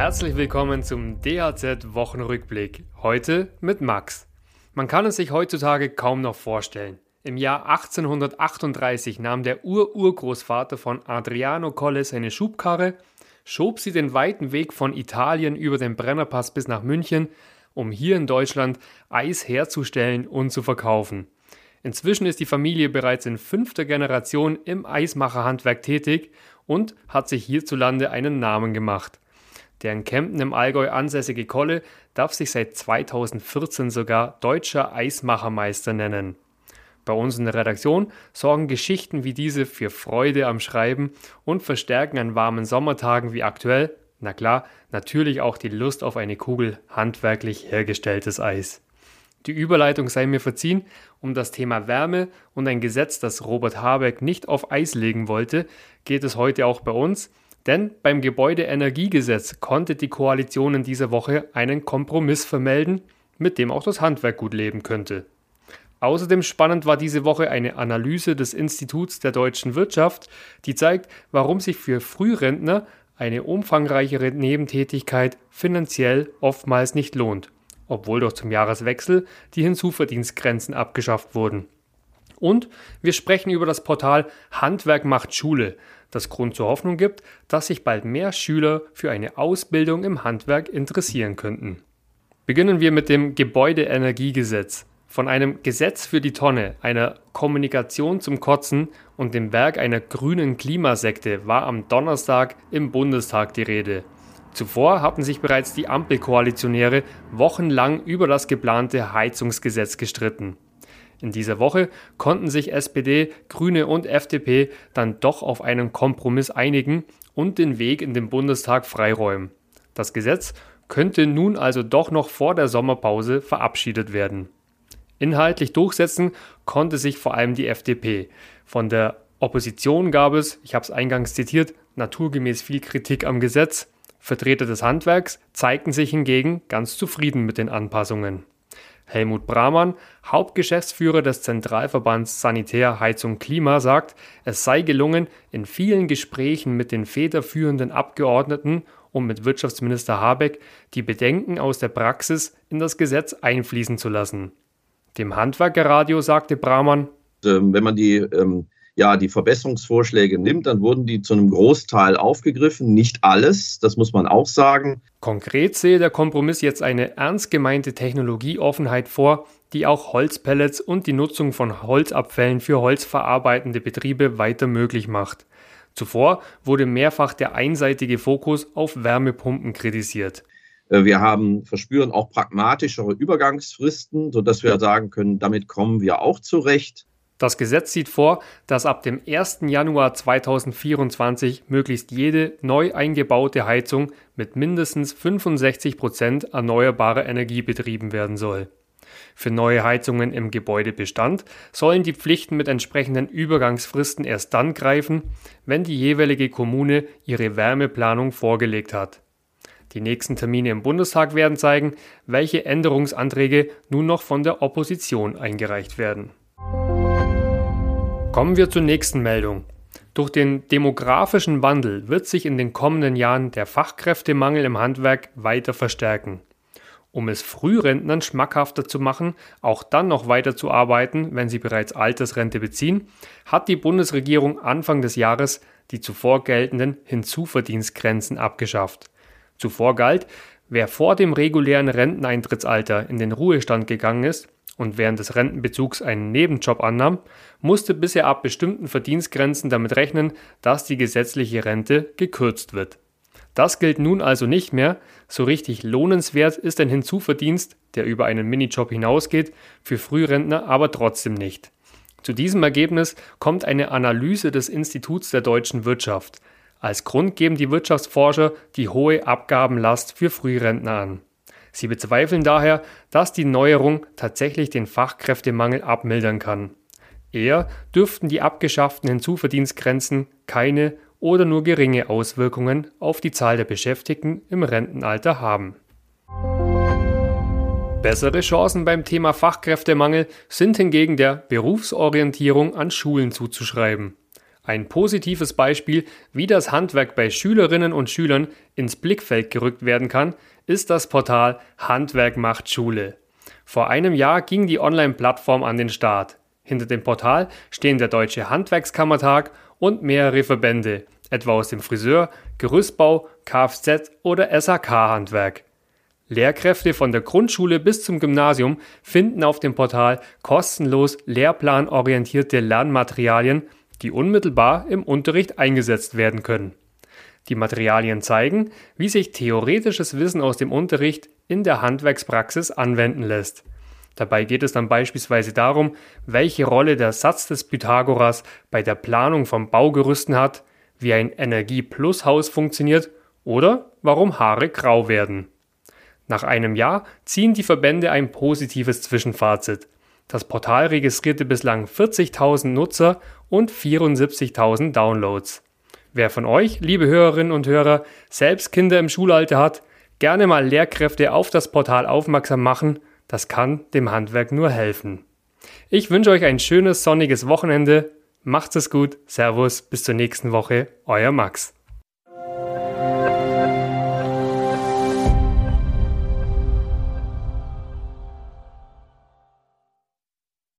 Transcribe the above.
Herzlich willkommen zum DHZ Wochenrückblick. Heute mit Max. Man kann es sich heutzutage kaum noch vorstellen. Im Jahr 1838 nahm der Ururgroßvater von Adriano Colle seine Schubkarre, schob sie den weiten Weg von Italien über den Brennerpass bis nach München, um hier in Deutschland Eis herzustellen und zu verkaufen. Inzwischen ist die Familie bereits in fünfter Generation im Eismacherhandwerk tätig und hat sich hierzulande einen Namen gemacht. Der in Kempten im Allgäu ansässige Kolle darf sich seit 2014 sogar deutscher Eismachermeister nennen. Bei uns in der Redaktion sorgen Geschichten wie diese für Freude am Schreiben und verstärken an warmen Sommertagen wie aktuell, na klar, natürlich auch die Lust auf eine Kugel handwerklich hergestelltes Eis. Die Überleitung sei mir verziehen, um das Thema Wärme und ein Gesetz, das Robert Habeck nicht auf Eis legen wollte, geht es heute auch bei uns, denn beim Gebäudeenergiegesetz konnte die Koalition in dieser Woche einen Kompromiss vermelden, mit dem auch das Handwerk gut leben könnte. Außerdem spannend war diese Woche eine Analyse des Instituts der deutschen Wirtschaft, die zeigt, warum sich für Frührentner eine umfangreichere Nebentätigkeit finanziell oftmals nicht lohnt, obwohl doch zum Jahreswechsel die Hinzuverdienstgrenzen abgeschafft wurden. Und wir sprechen über das Portal Handwerk macht Schule, das Grund zur Hoffnung gibt, dass sich bald mehr Schüler für eine Ausbildung im Handwerk interessieren könnten. Beginnen wir mit dem Gebäudeenergiegesetz. Von einem Gesetz für die Tonne, einer Kommunikation zum Kotzen und dem Werk einer grünen Klimasekte war am Donnerstag im Bundestag die Rede. Zuvor hatten sich bereits die Ampelkoalitionäre wochenlang über das geplante Heizungsgesetz gestritten. In dieser Woche konnten sich SPD, Grüne und FDP dann doch auf einen Kompromiss einigen und den Weg in den Bundestag freiräumen. Das Gesetz könnte nun also doch noch vor der Sommerpause verabschiedet werden. Inhaltlich durchsetzen konnte sich vor allem die FDP. Von der Opposition gab es, ich habe es eingangs zitiert, naturgemäß viel Kritik am Gesetz. Vertreter des Handwerks zeigten sich hingegen ganz zufrieden mit den Anpassungen. Helmut Brahmann, Hauptgeschäftsführer des Zentralverbands Sanitär, Heizung, Klima, sagt, es sei gelungen, in vielen Gesprächen mit den federführenden Abgeordneten und mit Wirtschaftsminister Habeck die Bedenken aus der Praxis in das Gesetz einfließen zu lassen. Dem Handwerkerradio sagte Brahmann, ähm, wenn man die, ähm, ja, die Verbesserungsvorschläge nimmt, dann wurden die zu einem Großteil aufgegriffen. Nicht alles, das muss man auch sagen. Konkret sehe der Kompromiss jetzt eine ernst gemeinte Technologieoffenheit vor, die auch Holzpellets und die Nutzung von Holzabfällen für holzverarbeitende Betriebe weiter möglich macht. Zuvor wurde mehrfach der einseitige Fokus auf Wärmepumpen kritisiert. Äh, wir haben, verspüren auch pragmatischere Übergangsfristen, sodass wir sagen können, damit kommen wir auch zurecht. Das Gesetz sieht vor, dass ab dem 1. Januar 2024 möglichst jede neu eingebaute Heizung mit mindestens 65 Prozent erneuerbarer Energie betrieben werden soll. Für neue Heizungen im Gebäudebestand sollen die Pflichten mit entsprechenden Übergangsfristen erst dann greifen, wenn die jeweilige Kommune ihre Wärmeplanung vorgelegt hat. Die nächsten Termine im Bundestag werden zeigen, welche Änderungsanträge nun noch von der Opposition eingereicht werden. Kommen wir zur nächsten Meldung. Durch den demografischen Wandel wird sich in den kommenden Jahren der Fachkräftemangel im Handwerk weiter verstärken. Um es Frührentnern schmackhafter zu machen, auch dann noch weiter zu arbeiten, wenn sie bereits Altersrente beziehen, hat die Bundesregierung Anfang des Jahres die zuvor geltenden Hinzuverdienstgrenzen abgeschafft. Zuvor galt, wer vor dem regulären Renteneintrittsalter in den Ruhestand gegangen ist und während des Rentenbezugs einen Nebenjob annahm, musste bisher ab bestimmten Verdienstgrenzen damit rechnen, dass die gesetzliche Rente gekürzt wird. Das gilt nun also nicht mehr, so richtig lohnenswert ist ein Hinzuverdienst, der über einen Minijob hinausgeht, für Frührentner aber trotzdem nicht. Zu diesem Ergebnis kommt eine Analyse des Instituts der deutschen Wirtschaft. Als Grund geben die Wirtschaftsforscher die hohe Abgabenlast für Frührentner an. Sie bezweifeln daher, dass die Neuerung tatsächlich den Fachkräftemangel abmildern kann. Eher dürften die abgeschafften Hinzuverdienstgrenzen keine oder nur geringe Auswirkungen auf die Zahl der Beschäftigten im Rentenalter haben. Bessere Chancen beim Thema Fachkräftemangel sind hingegen der Berufsorientierung an Schulen zuzuschreiben. Ein positives Beispiel, wie das Handwerk bei Schülerinnen und Schülern ins Blickfeld gerückt werden kann, ist das Portal Handwerk macht Schule. Vor einem Jahr ging die Online-Plattform an den Start. Hinter dem Portal stehen der Deutsche Handwerkskammertag und mehrere Verbände, etwa aus dem Friseur, Gerüstbau, Kfz oder SAK-Handwerk. Lehrkräfte von der Grundschule bis zum Gymnasium finden auf dem Portal kostenlos lehrplanorientierte Lernmaterialien, die unmittelbar im Unterricht eingesetzt werden können. Die Materialien zeigen, wie sich theoretisches Wissen aus dem Unterricht in der Handwerkspraxis anwenden lässt. Dabei geht es dann beispielsweise darum, welche Rolle der Satz des Pythagoras bei der Planung von Baugerüsten hat, wie ein Energie-Plus-Haus funktioniert oder warum Haare grau werden. Nach einem Jahr ziehen die Verbände ein positives Zwischenfazit. Das Portal registrierte bislang 40.000 Nutzer und 74.000 Downloads. Wer von euch, liebe Hörerinnen und Hörer, selbst Kinder im Schulalter hat, gerne mal Lehrkräfte auf das Portal aufmerksam machen, das kann dem Handwerk nur helfen. Ich wünsche euch ein schönes sonniges Wochenende. Macht's es gut. Servus, bis zur nächsten Woche. Euer Max.